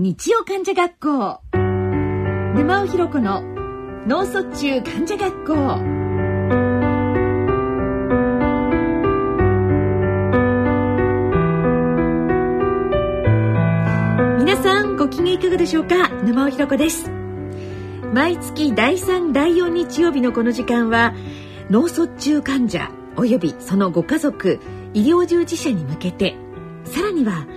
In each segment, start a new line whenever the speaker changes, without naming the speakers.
日曜患者学校。沼尾ひろ子の脳卒中患者学校。皆さんご機嫌いかがでしょうか？沼尾ひろ子です。毎月第3第4日曜日のこの時間は脳卒中患者およびそのご家族医療従事者に向けてさらには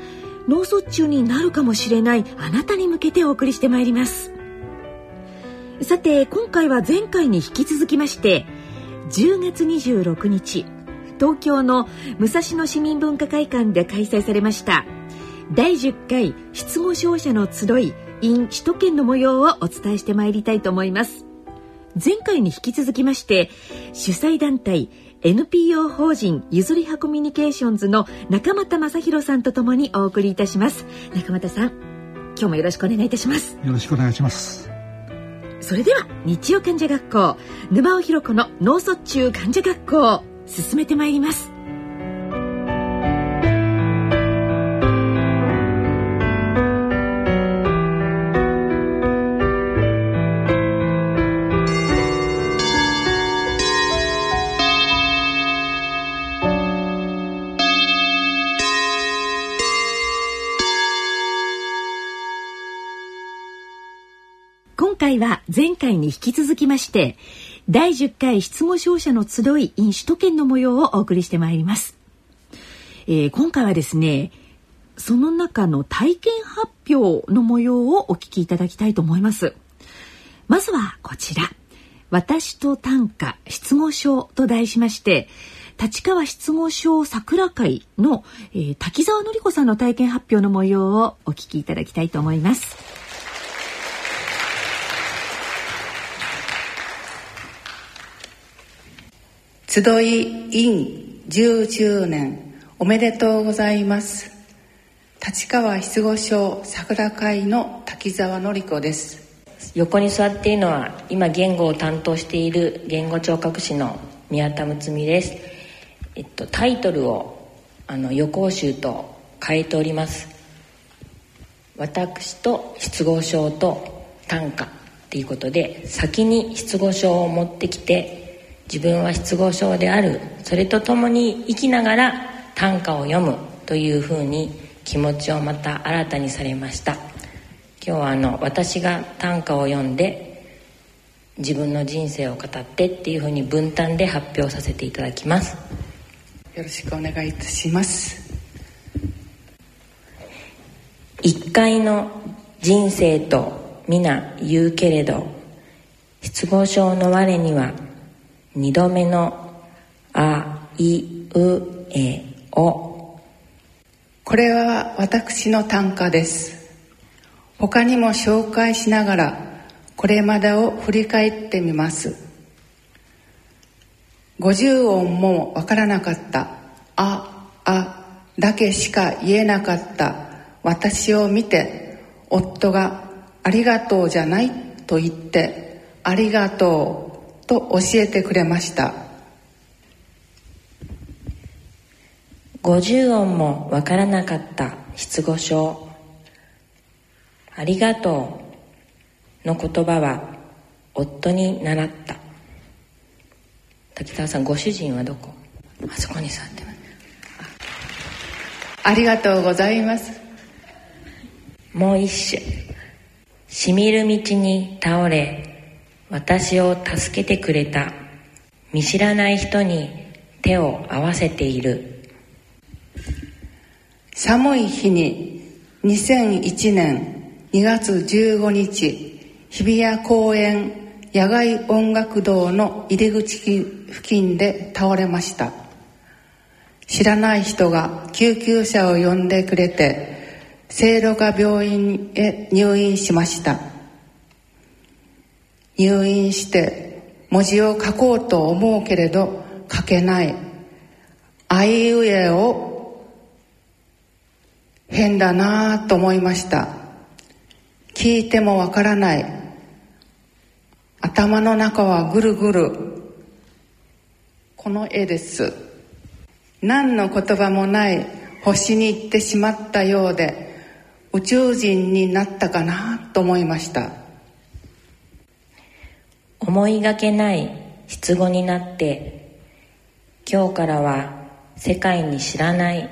脳卒中になるかもしれないあなたに向けてお送りしてまいります。さて今回は前回に引き続きまして10月26日東京の武蔵野市民文化会館で開催されました第10回失語症者の集い in 首都圏の模様をお伝えしてまいりたいと思います。前回に引き続きまして主催団体 NPO 法人ゆずりはコミュニケーションズの中俣正弘さんとともにお送りいたします。中俣さん今日もよろしくお願いいたします。
よろしくお願いします。
それでは日曜患者学校沼尾ひろ子の脳卒中患者学校進めてまいります回に引き続きまして第10回失語症者の集い in 首都圏の模様をお送りしてまいります、えー今回はですねその中の体験発表の模様をお聞きいただきたいと思います。まずはこちら。私と短歌失語症と題しまして立川失語症桜会の、えー滝沢典子さんの体験発表の模様をお聞きいただきたいと思います。
集い in 10周年おめでとうございます。立川失語症桜会の滝沢典子です。
横に座っているのは今言語を担当している言語聴覚士の宮田睦美です、えっと、タイトルをあの予行集と変えております。私と失語症と短歌っていうことで先に失語症を持ってきて自分は失語症である。それとともに生きながら短歌を読む。というふうに気持ちをまた新たにされました。今日はあの私が短歌を読んで自分の人生を語ってっていうふうに分担で発表させていただきます。
よろしくお願いいたします。
一回の人生と皆言うけれど失語症の我には二度目のあいうえお。
これは私の短歌です。他にも紹介しながらこれまでを振り返ってみます。50音もわからなかったああだけしか言えなかった私を見て夫がありがとうじゃないと言ってありがとうと教えてくれました。
50音もわからなかった失語症。ありがとうの言葉は夫に習った。滝沢さんご主人はどこ？あそこに座ってます。
ありがとうございます。
もう一首。しみる道に倒れ私を助けてくれた。見知らない人に手を合わせている。
寒い日に2001年2月15日日比谷公園野外音楽堂の入り口付近で倒れました。知らない人が救急車を呼んでくれて聖路加病院へ入院しました。入院して文字を書こうと思うけれど書けない。あいうえを変だなぁと思いました。聞いてもわからない。頭の中はぐるぐる。この絵です。何の言葉もない。星に行ってしまったようで宇宙人になったかなと思いました。
思いがけない失語になって今日からは世界に知らない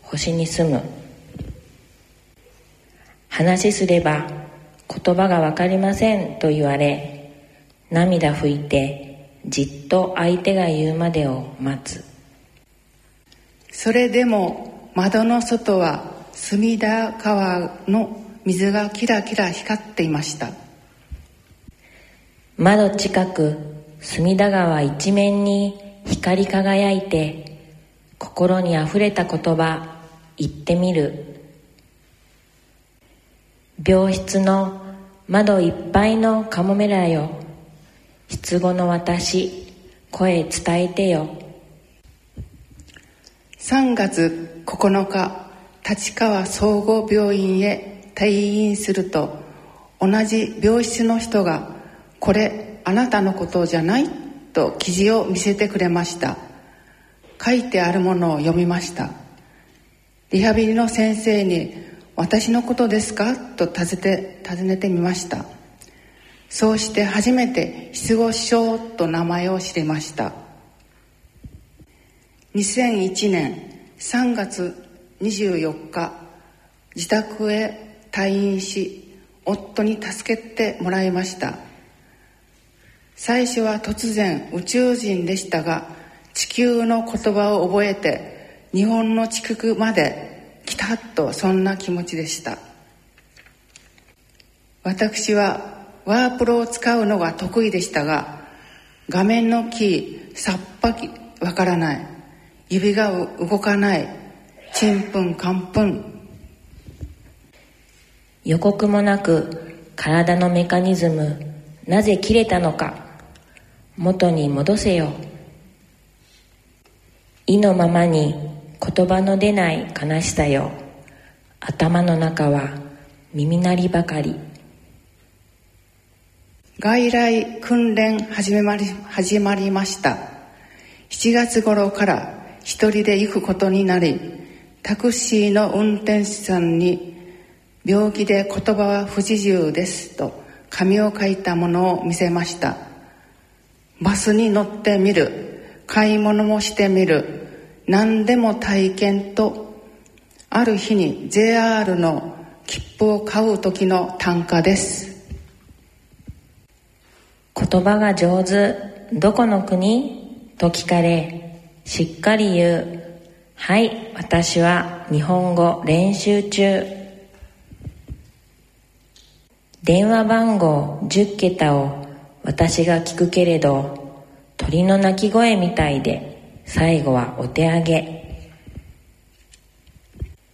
星に住む。話すれば言葉が分かりませんと言われ涙拭いてじっと相手が言うまでを待つ。
それでも窓の外は隅田川の水がキラキラ光っていました。
窓近く隅田川一面に光り輝いて心にあふれた言葉言ってみる。病室の窓いっぱいのカモメラよ。失語の私声伝えてよ。
3月9日立川総合病院へ退院すると同じ病室の人が「これあなたのことじゃない?」と記事を見せてくれました書いてあるものを読みましたリハビリの先生に「私のことですか?」と尋ね尋ねてみましたそうして初めて失語症と名前を知りました2001年3月24日自宅へ退院し夫に助けてもらいました最初は突然宇宙人でしたが地球の言葉を覚えて日本の地区まで来たとそんな気持ちでした。私はワープロを使うのが得意でしたが画面のキーさっぱりわからない。指が動かない。ちんぷんかんぷん。
予告もなく体のメカニズムなぜ切れたのか。元に戻せよ。意のままに言葉の出ない悲しさよ。頭の中は耳鳴りばかり。
外来訓練始まり始まりました。7月頃から一人で行くことになりタクシーの運転手さんに病気で言葉は不自由ですと紙を書いたものを見せました。バスに乗ってみる。買い物もしてみる。何でも体験とある日に JR の切符を買う時の単価です。
言葉が上手。どこの国？と聞かれしっかり言う。はい私は日本語練習中。電話番号10桁を私が聞くけれど鳥の鳴き声みたいで最後はお手上げ。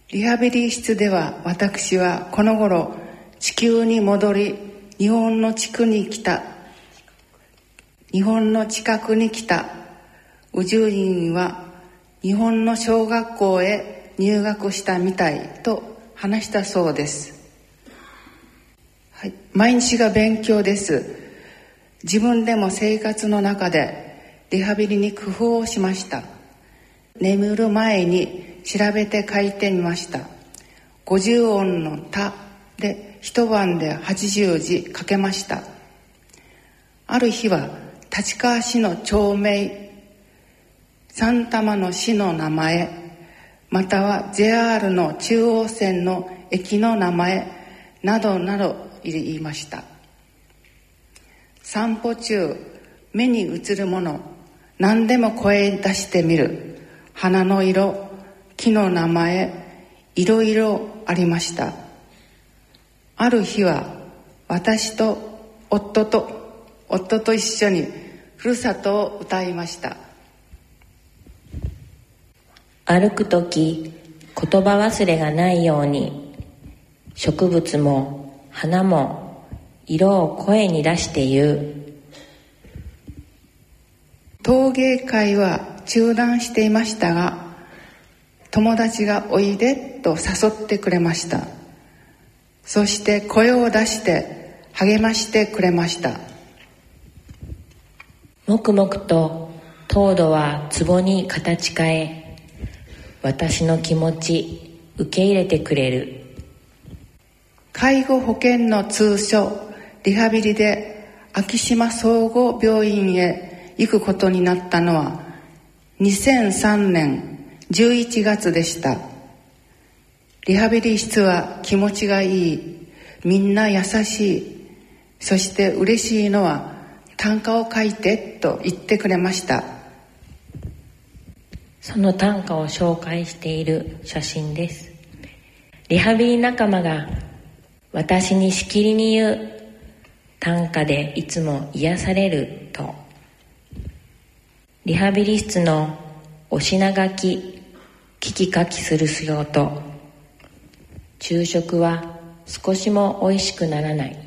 リハビリ室では私はこの頃地球に戻り日本の地区に来た。日本の近くに来た。宇宙人は日本の小学校へ入学したみたいと話したそうです、はい、毎日が勉強です。自分でも生活の中でリハビリに工夫をしました。眠る前に調べて書いてみました。50音の「た」で一晩で80字書けました。ある日は立川市の町名三玉の市の名前または JR の中央線の駅の名前などなど言いました。散歩中目に映るもの何でも声出してみる。花の色木の名前いろいろありました。ある日は私と夫と夫と一緒にふるさとを歌いました。
歩く時言葉忘れがないように植物も花も色を声に出して言う。
陶芸会は中断していましたが友達がおいでと誘ってくれました。そして声を出して励ましてくれました。
黙々と糖度は壺に形変え私の気持ち受け入れてくれる。
介護保険の通所リハビリで昭島総合病院へ行くことになったのは2003年11月でした。リハビリ室は気持ちがいいみんな優しいそして嬉しいのは短歌を書いてと言ってくれました。
その短歌を紹介している写真です。リハビリ仲間が私にしきりに言う短歌でいつも癒されると。リハビリ室のお品書き聞き書きする仕事。昼食は少しも美味しくならない。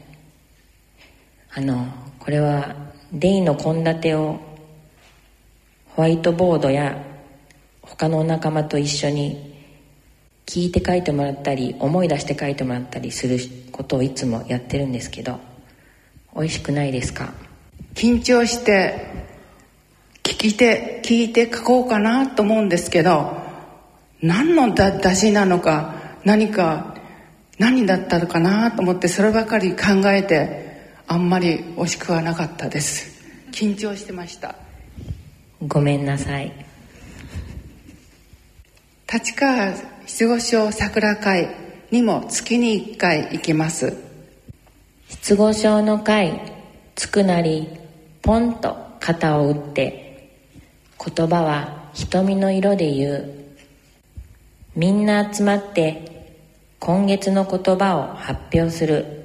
あのこれはデイの献立をホワイトボードや他のお仲間と一緒に聞いて書いてもらったり思い出して書いてもらったりすることをいつもやってるんですけど。美味しくないですか？
緊張して聞いて聞いて書こうかなと思うんですけど何のだ出しなのか何か何だったのかなと思ってそればかり考えてあんまり惜しくはなかったです。緊張してました。
ごめんなさい。
立川失語症桜会にも月に1回行きます
失語症の会つくなりポンと肩を打って言葉は瞳の色で言う。みんな集まって今月の言葉を発表する。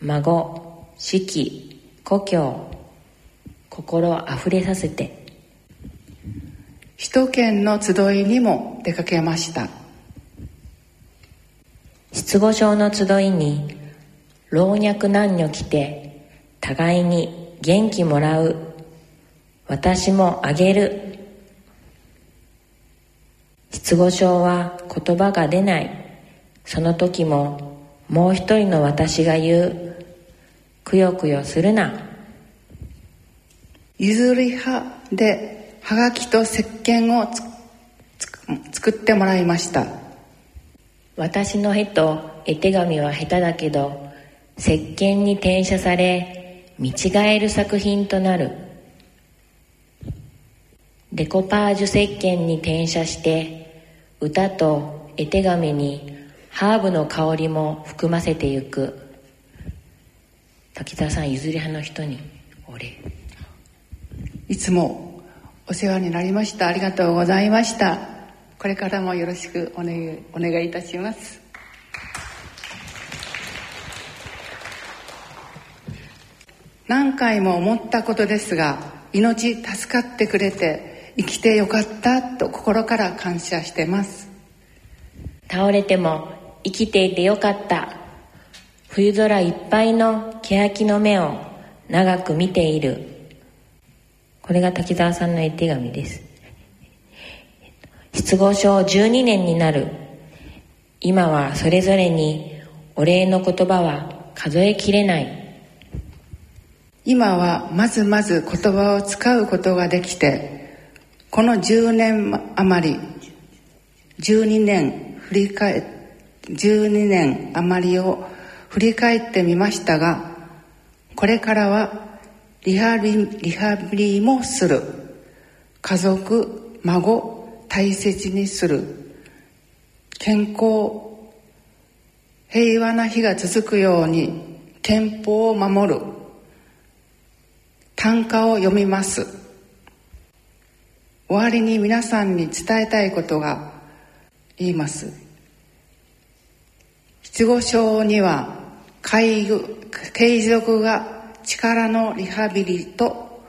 孫四季故郷心あふれさせて。
首都圏の集いにも出かけました。
失語症の集いに老若男女来て互いに元気もらう。私もあげる。失語症は言葉が出ない。その時ももう一人の私が言う。くよくよするな。
譲り派ではがきと石鹸を作ってもらいました。
私の絵と絵手紙は下手だけど石鹸に転写され見違える作品となる。デコパージュ石鹸に転写して歌と絵手紙にハーブの香りも含ませてゆく。滝沢さん譲り派の人にお礼
いつもお世話になりました。ありがとうございました。これからもよろしくお,、ね、お願いいたします。何回も思ったことですが命助かってくれて生きてよかったと心から感謝してます。
倒れても生きていてよかった。冬空いっぱいの欅の目を長く見ている。これが滝沢さんの絵手紙です。失語症12年になる。今はそれぞれにお礼の言葉は数えきれない。
今はまずまず言葉を使うことができてこの10年余り12年振り返12年余りを振り返ってみましたがこれからはリハビリハビリもする。家族孫大切にする。健康平和な日が続くように憲法を守る。短歌を読みます。終わりに皆さんに伝えたいことが言います。失語症には介護継続が力のリハビリと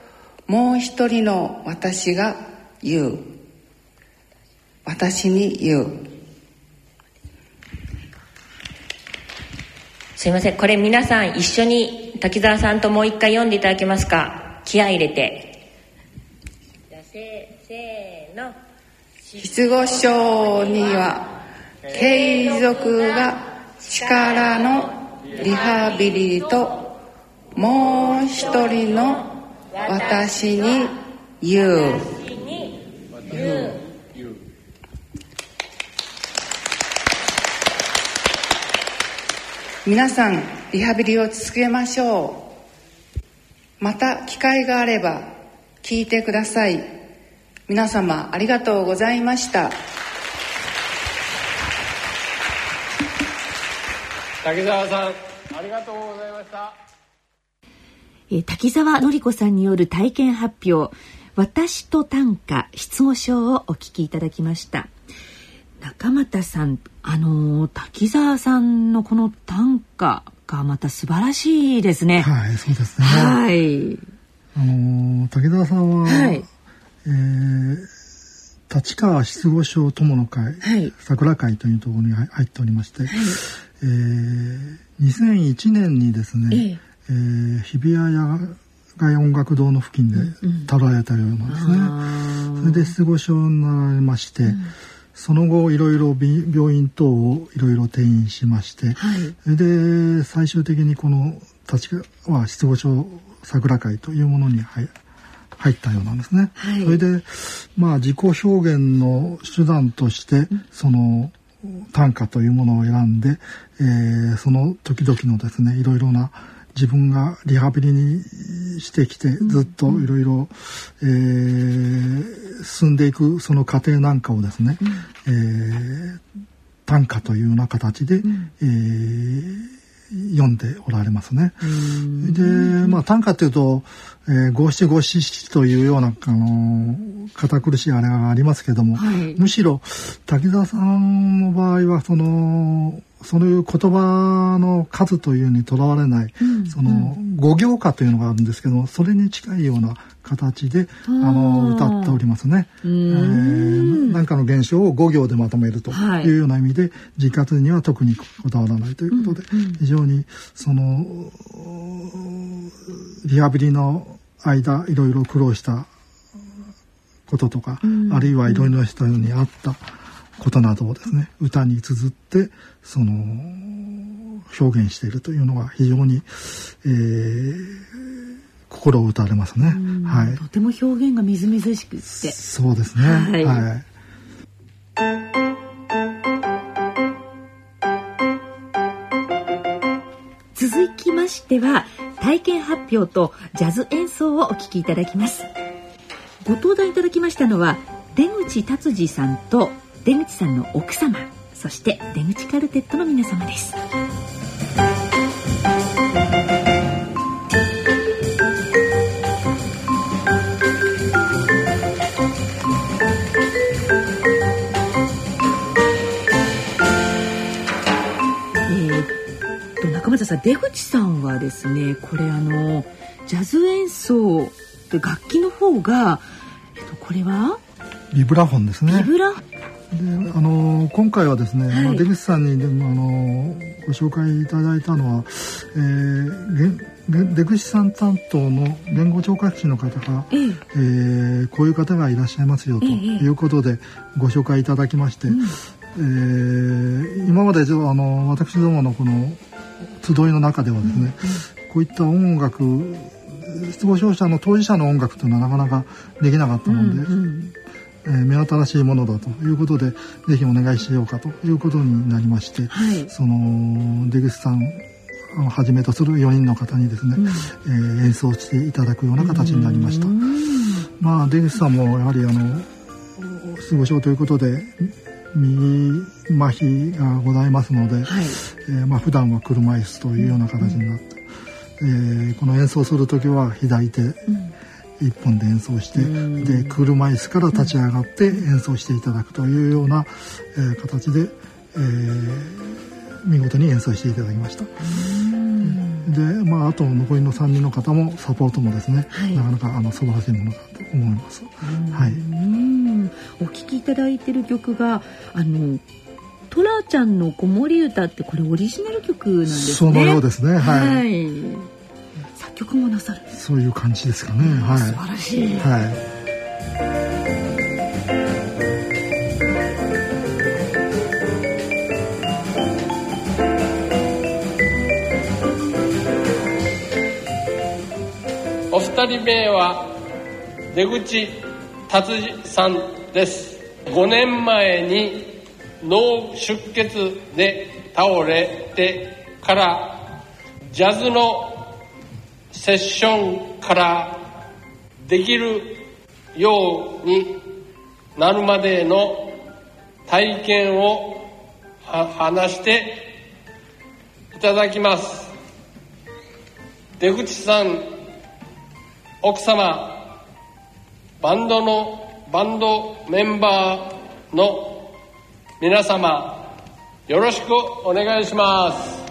もう一人の私が言う。私に言う。
すいません。これ皆さん一緒に滝沢さんともう一回読んでいただけますか？気合い入れて。じゃせせーの。
失語症には継続が力のリハビリともう一人の私に言う。言う。皆さんリハビリを続けましょうまた機会があれば聞いてください。皆様ありがとうございました。
滝沢さんありがとうございました。
え滝沢典子さんによる体験発表私と短歌失語症をお聞きいただきました。中俣さんあの滝沢さんのこの短歌がまた素晴らしいですね。
はいそうですね。
はい。
あの滝沢さんは、はい、えー、立川失語症友の会、はい、桜会というところに入っておりまして、はい、えー、2001年にですね、えー、えー、日比谷野外音楽堂の付近で倒られたようなんですね。うん、それで失語症になられまして、うん、その後いろいろ病院等をいろいろ転院しまして、はい、それで最終的にこの立川失語症桜会というものに入ったようなんですね。はい、それでまあ自己表現の手段として、その短歌というものを選んで、えー、その時々のですねいろいろな自分がリハビリにしてきてずっといろいろ進んでいくその過程なんかをですね、うん、えー、短歌というような形で、うん、えー、読んでおられますね。で、まあ短歌っていうと、えー、五七五七というような、あのー、堅苦しいあれがありますけども、はい、むしろ滝沢さんの場合はそのそういう言葉の数というにとらわれない、うん、その語行歌というのがあるんですけどそれに近いような形であの歌っておりますね。えー、なんかの現象を5行でまとめるとい。うような意味で、はい、自活には特にこだわらないということで、うんうん、非常にそのリハビリの間いろいろ苦労したこととか、うん、あるいはいろいろな人にあったことなどをですね歌に綴ってその表現しているというのが非常に、えー、心を打たれますね。はい。
とても表現がみずみずしくって。
そうですね。はい。はい、
続きましては体験発表とジャズ演奏をお聴きいただきます。ご登壇いただきましたのは出口達治さんと出口さんの奥様そして出口カルテットの皆様です。中村さん出口さんはですねこれあのジャズ演奏で楽器の方が、えっと、これは？
ビブラフォンですね。
ビブラ
であの今回はですね、はい、出口さんにでもあのご紹介いただいたのは、えー、出口さん担当の言語聴覚士の方が、ええ。えー、こういう方がいらっしゃいますよということでご紹介いただきまして、ええー、今まであの私どものこの集いの中ではですね、うんうん、こういった音楽失語症者の当事者の音楽というのはなかなかできなかったので、うんうん。えー、目新しいものだということでぜひお願いしようかということになりまして、はい、その出口さんをはじめとする4人の方にですね、うん、えー、演奏していただくような形になりました。まあ出口さんもやはりあの失語症ということで右麻痺がございますので、はい、えー、まあ普段は車椅子というような形になって、うん、えー、この演奏する時は左手、うん一本で演奏して、で車椅子から立ち上がって演奏していただくというような、えー、形で、えー、見事に演奏していただきました。で、まあ、あと残りの3人の方もサポートもですね、はい、なかなかあの素晴らしいものだと思います。はい。
お聴きいただいてる曲があのトラちゃんの子守歌ってこれオリジナル曲なんですね。
そのようですね。はい。はい。
曲もなさる。
そういう感じですかね、はい、
素晴らしい、
はい。
お二人目は出口達治さんです。5年前に脳出血で倒れてからジャズのセッションからできるようになるまでの体験を話していただきます。出口さん奥様バンドのバンドメンバーの皆様よろしくお願いします。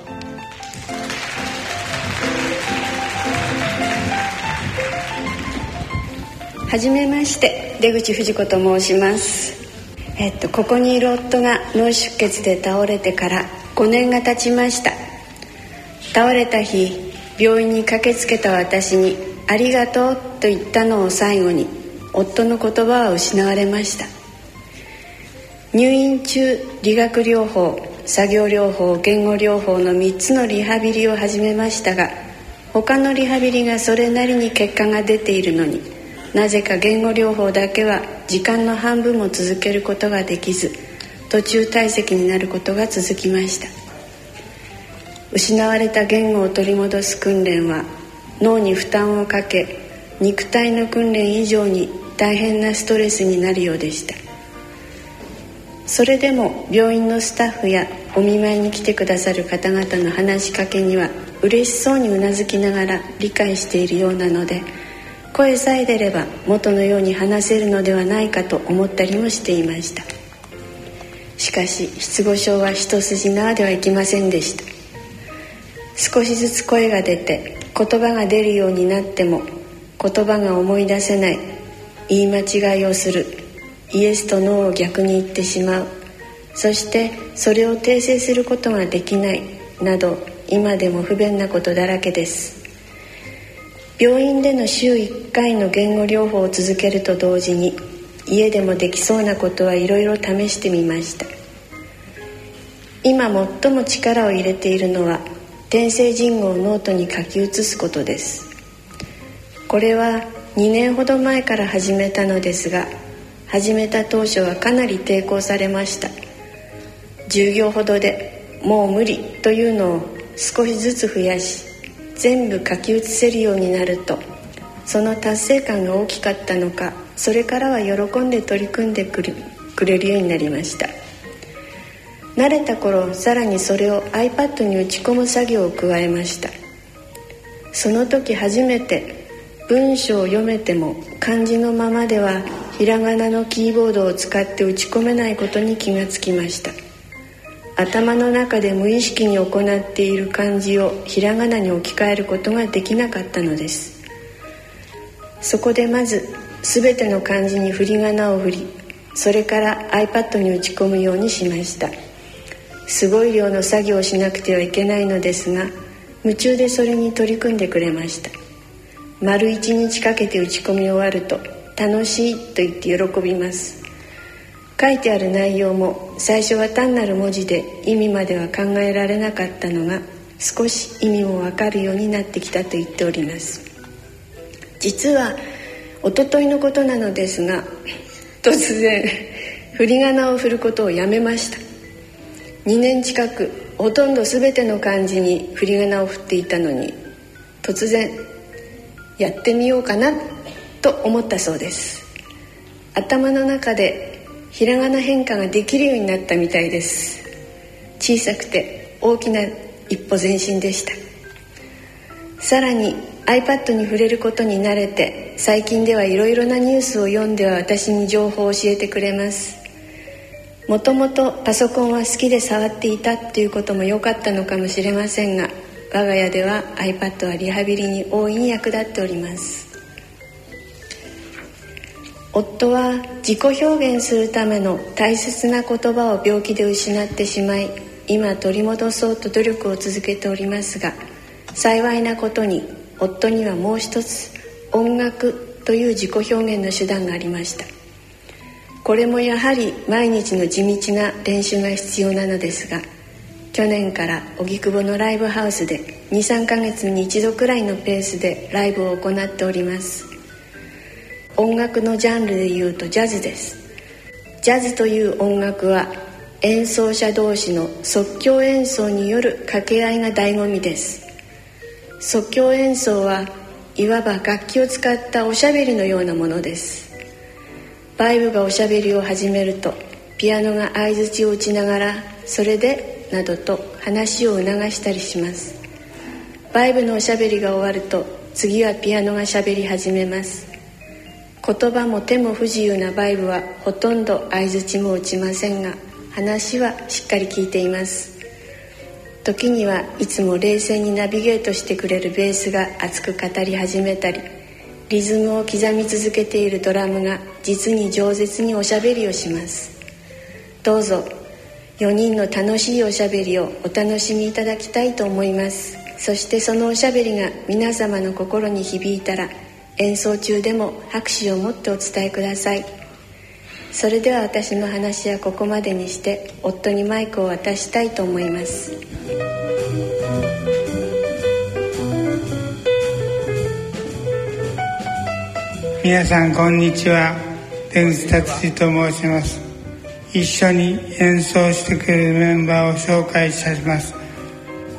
はじめまして出口藤子と申します。えっとここにいる夫が脳出血で倒れてから5年が経ちました。倒れた日病院に駆けつけた私に「ありがとう」と言ったのを最後に夫の言葉は失われました。入院中理学療法作業療法言語療法の3つのリハビリを始めましたが他のリハビリがそれなりに結果が出ているのになぜか言語療法だけは時間の半分も続けることができず途中退席になることが続きました。失われた言語を取り戻す訓練は脳に負担をかけ肉体の訓練以上に大変なストレスになるようでした。それでも病院のスタッフやお見舞いに来てくださる方々の話しかけには嬉しそうにうなずきながら理解しているようなので声さえ出れば元のように話せるのではないかと思ったりもしていました。しかし失語症は一筋縄ではいきませんでした。少しずつ声が出て言葉が出るようになっても言葉が思い出せない言い間違いをする。イエスとノーを逆に言ってしまう。そしてそれを訂正することができない。など今でも不便なことだらけです。病院での週1回の言語療法を続けると同時に家でもできそうなことはいろいろ試してみました。今最も力を入れているのは転生人語をノートに書き写すことです。これは2年ほど前から始めたのですが始めた当初はかなり抵抗されました。10行ほどでもう無理というのを少しずつ増やし全部書き写せるようになるとその達成感が大きかったのかそれからは喜んで取り組んでくれるようになりました。慣れた頃さらにそれを iPad に打ち込む作業を加えました。その時初めて文章を読めても漢字のままではひらがなのキーボードを使って打ち込めないことに気がつきました。頭の中で無意識に行っている漢字をひらがなに置き換えることができなかったのです。そこでまず全ての漢字に振り仮名を振りそれから iPad に打ち込むようにしました。すごい量の作業をしなくてはいけないのですが夢中でそれに取り組んでくれました。丸一日かけて打ち込み終わると楽しいと言って喜びます。書いてある内容も最初は単なる文字で意味までは考えられなかったのが少し意味もわかるようになってきたと言っております。実はおとといのことなのですが突然振り仮名を振ることをやめました。2年近くほとんど全ての漢字に振り仮名を振っていたのに突然やってみようかなと思ったそうです。頭の中でひらがな変化ができるようになったみたいです。小さくて大きな一歩前進でした。さらに iPad に触れることに慣れて最近ではいろいろなニュースを読んでは私に情報を教えてくれます。もともとパソコンは好きで触っていたっていうことも良かったのかもしれませんが我が家では iPad はリハビリに大いに役立っております。夫は自己表現するための大切な言葉を病気で失ってしまい今取り戻そうと努力を続けておりますが幸いなことに夫にはもう一つ音楽という自己表現の手段がありました。これもやはり毎日の地道な練習が必要なのですが去年から荻窪のライブハウスで23ヶ月に一度くらいのペースでライブを行っております。音楽のジャンルでいうとジャズです。ジャズという音楽は演奏者同士の即興演奏による掛け合いが醍醐味です。即興演奏はいわば楽器を使ったおしゃべりのようなものです。バイブがおしゃべりを始めるとピアノが相づちを打ちながら「それで」などと話を促したりします。バイブのおしゃべりが終わると次はピアノがしゃべり始めます。言葉も手も不自由なバイブはほとんど相づちも打ちませんが話はしっかり聞いています。時にはいつも冷静にナビゲートしてくれるベースが熱く語り始めたりリズムを刻み続けているドラムが実に饒舌におしゃべりをします。どうぞ4人の楽しいおしゃべりをお楽しみいただきたいと思います。そしてそのおしゃべりが皆様の心に響いたら演奏中でも拍手を持ってお伝えください。それでは私の話はここまでにして夫にマイクを渡したいと思います。
皆さんこんにちは。出口達治と申します。一緒に演奏してくれるメンバーを紹介いたします。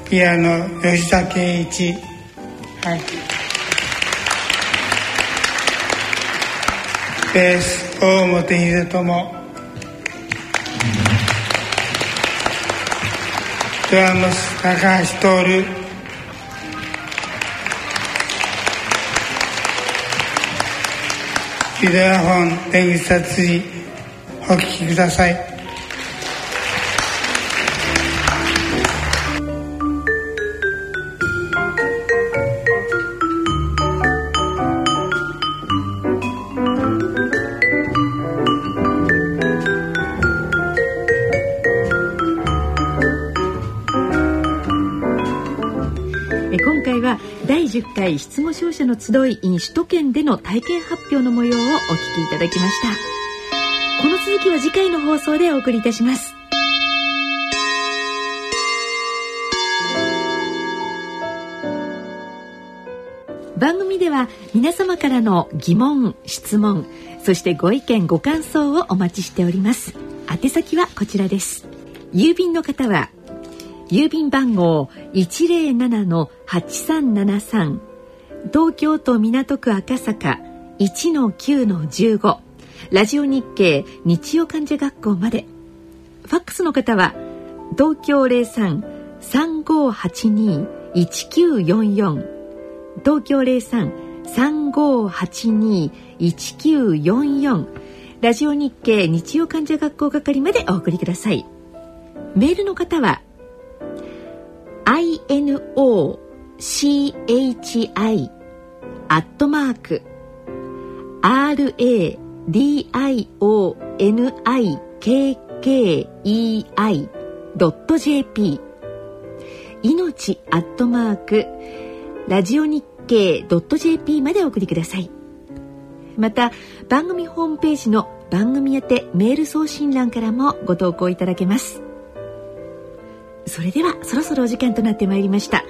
ピアノ吉田圭一。はい。ベース大本秀友ドラムス高橋徹。ビデオ本出口達治お聴きください。
今回は第10回失語症者の集い in 首都圏での体験発表の模様をお聞きいただきました。きは次回の放送でお送りいたします。番組では皆様からの疑問質問そしてご意見ご感想をお待ちしております。宛先はこちらです。郵便の方は郵便番号107-8373東京都港区赤坂1-9-15ラジオ日経日曜患者学校まで。ファックスの方は東京03-3582-1944東京03-3582-1944ラジオ日経日曜患者学校係までお送りください。メールの方は inochi アットマーク ra dionikkei.jp 命アットマークラジオ日経 .jp までお送りください。また番組ホームページの番組宛てメール送信欄からもご投稿いただけます。それではそろそろお時間となってまいりました。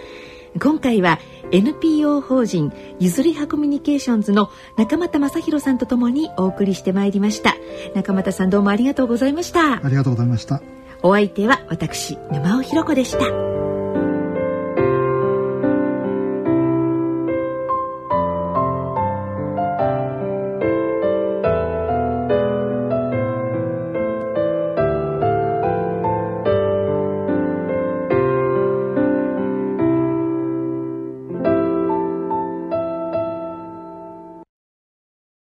今回は NPO 法人ゆずりはコミュニケーションズの中俣正弘さんとともにお送りしてまいりました。中俣さんどうもありがとうございました。
ありがとうございました。
お相手は私沼尾ひろ子でした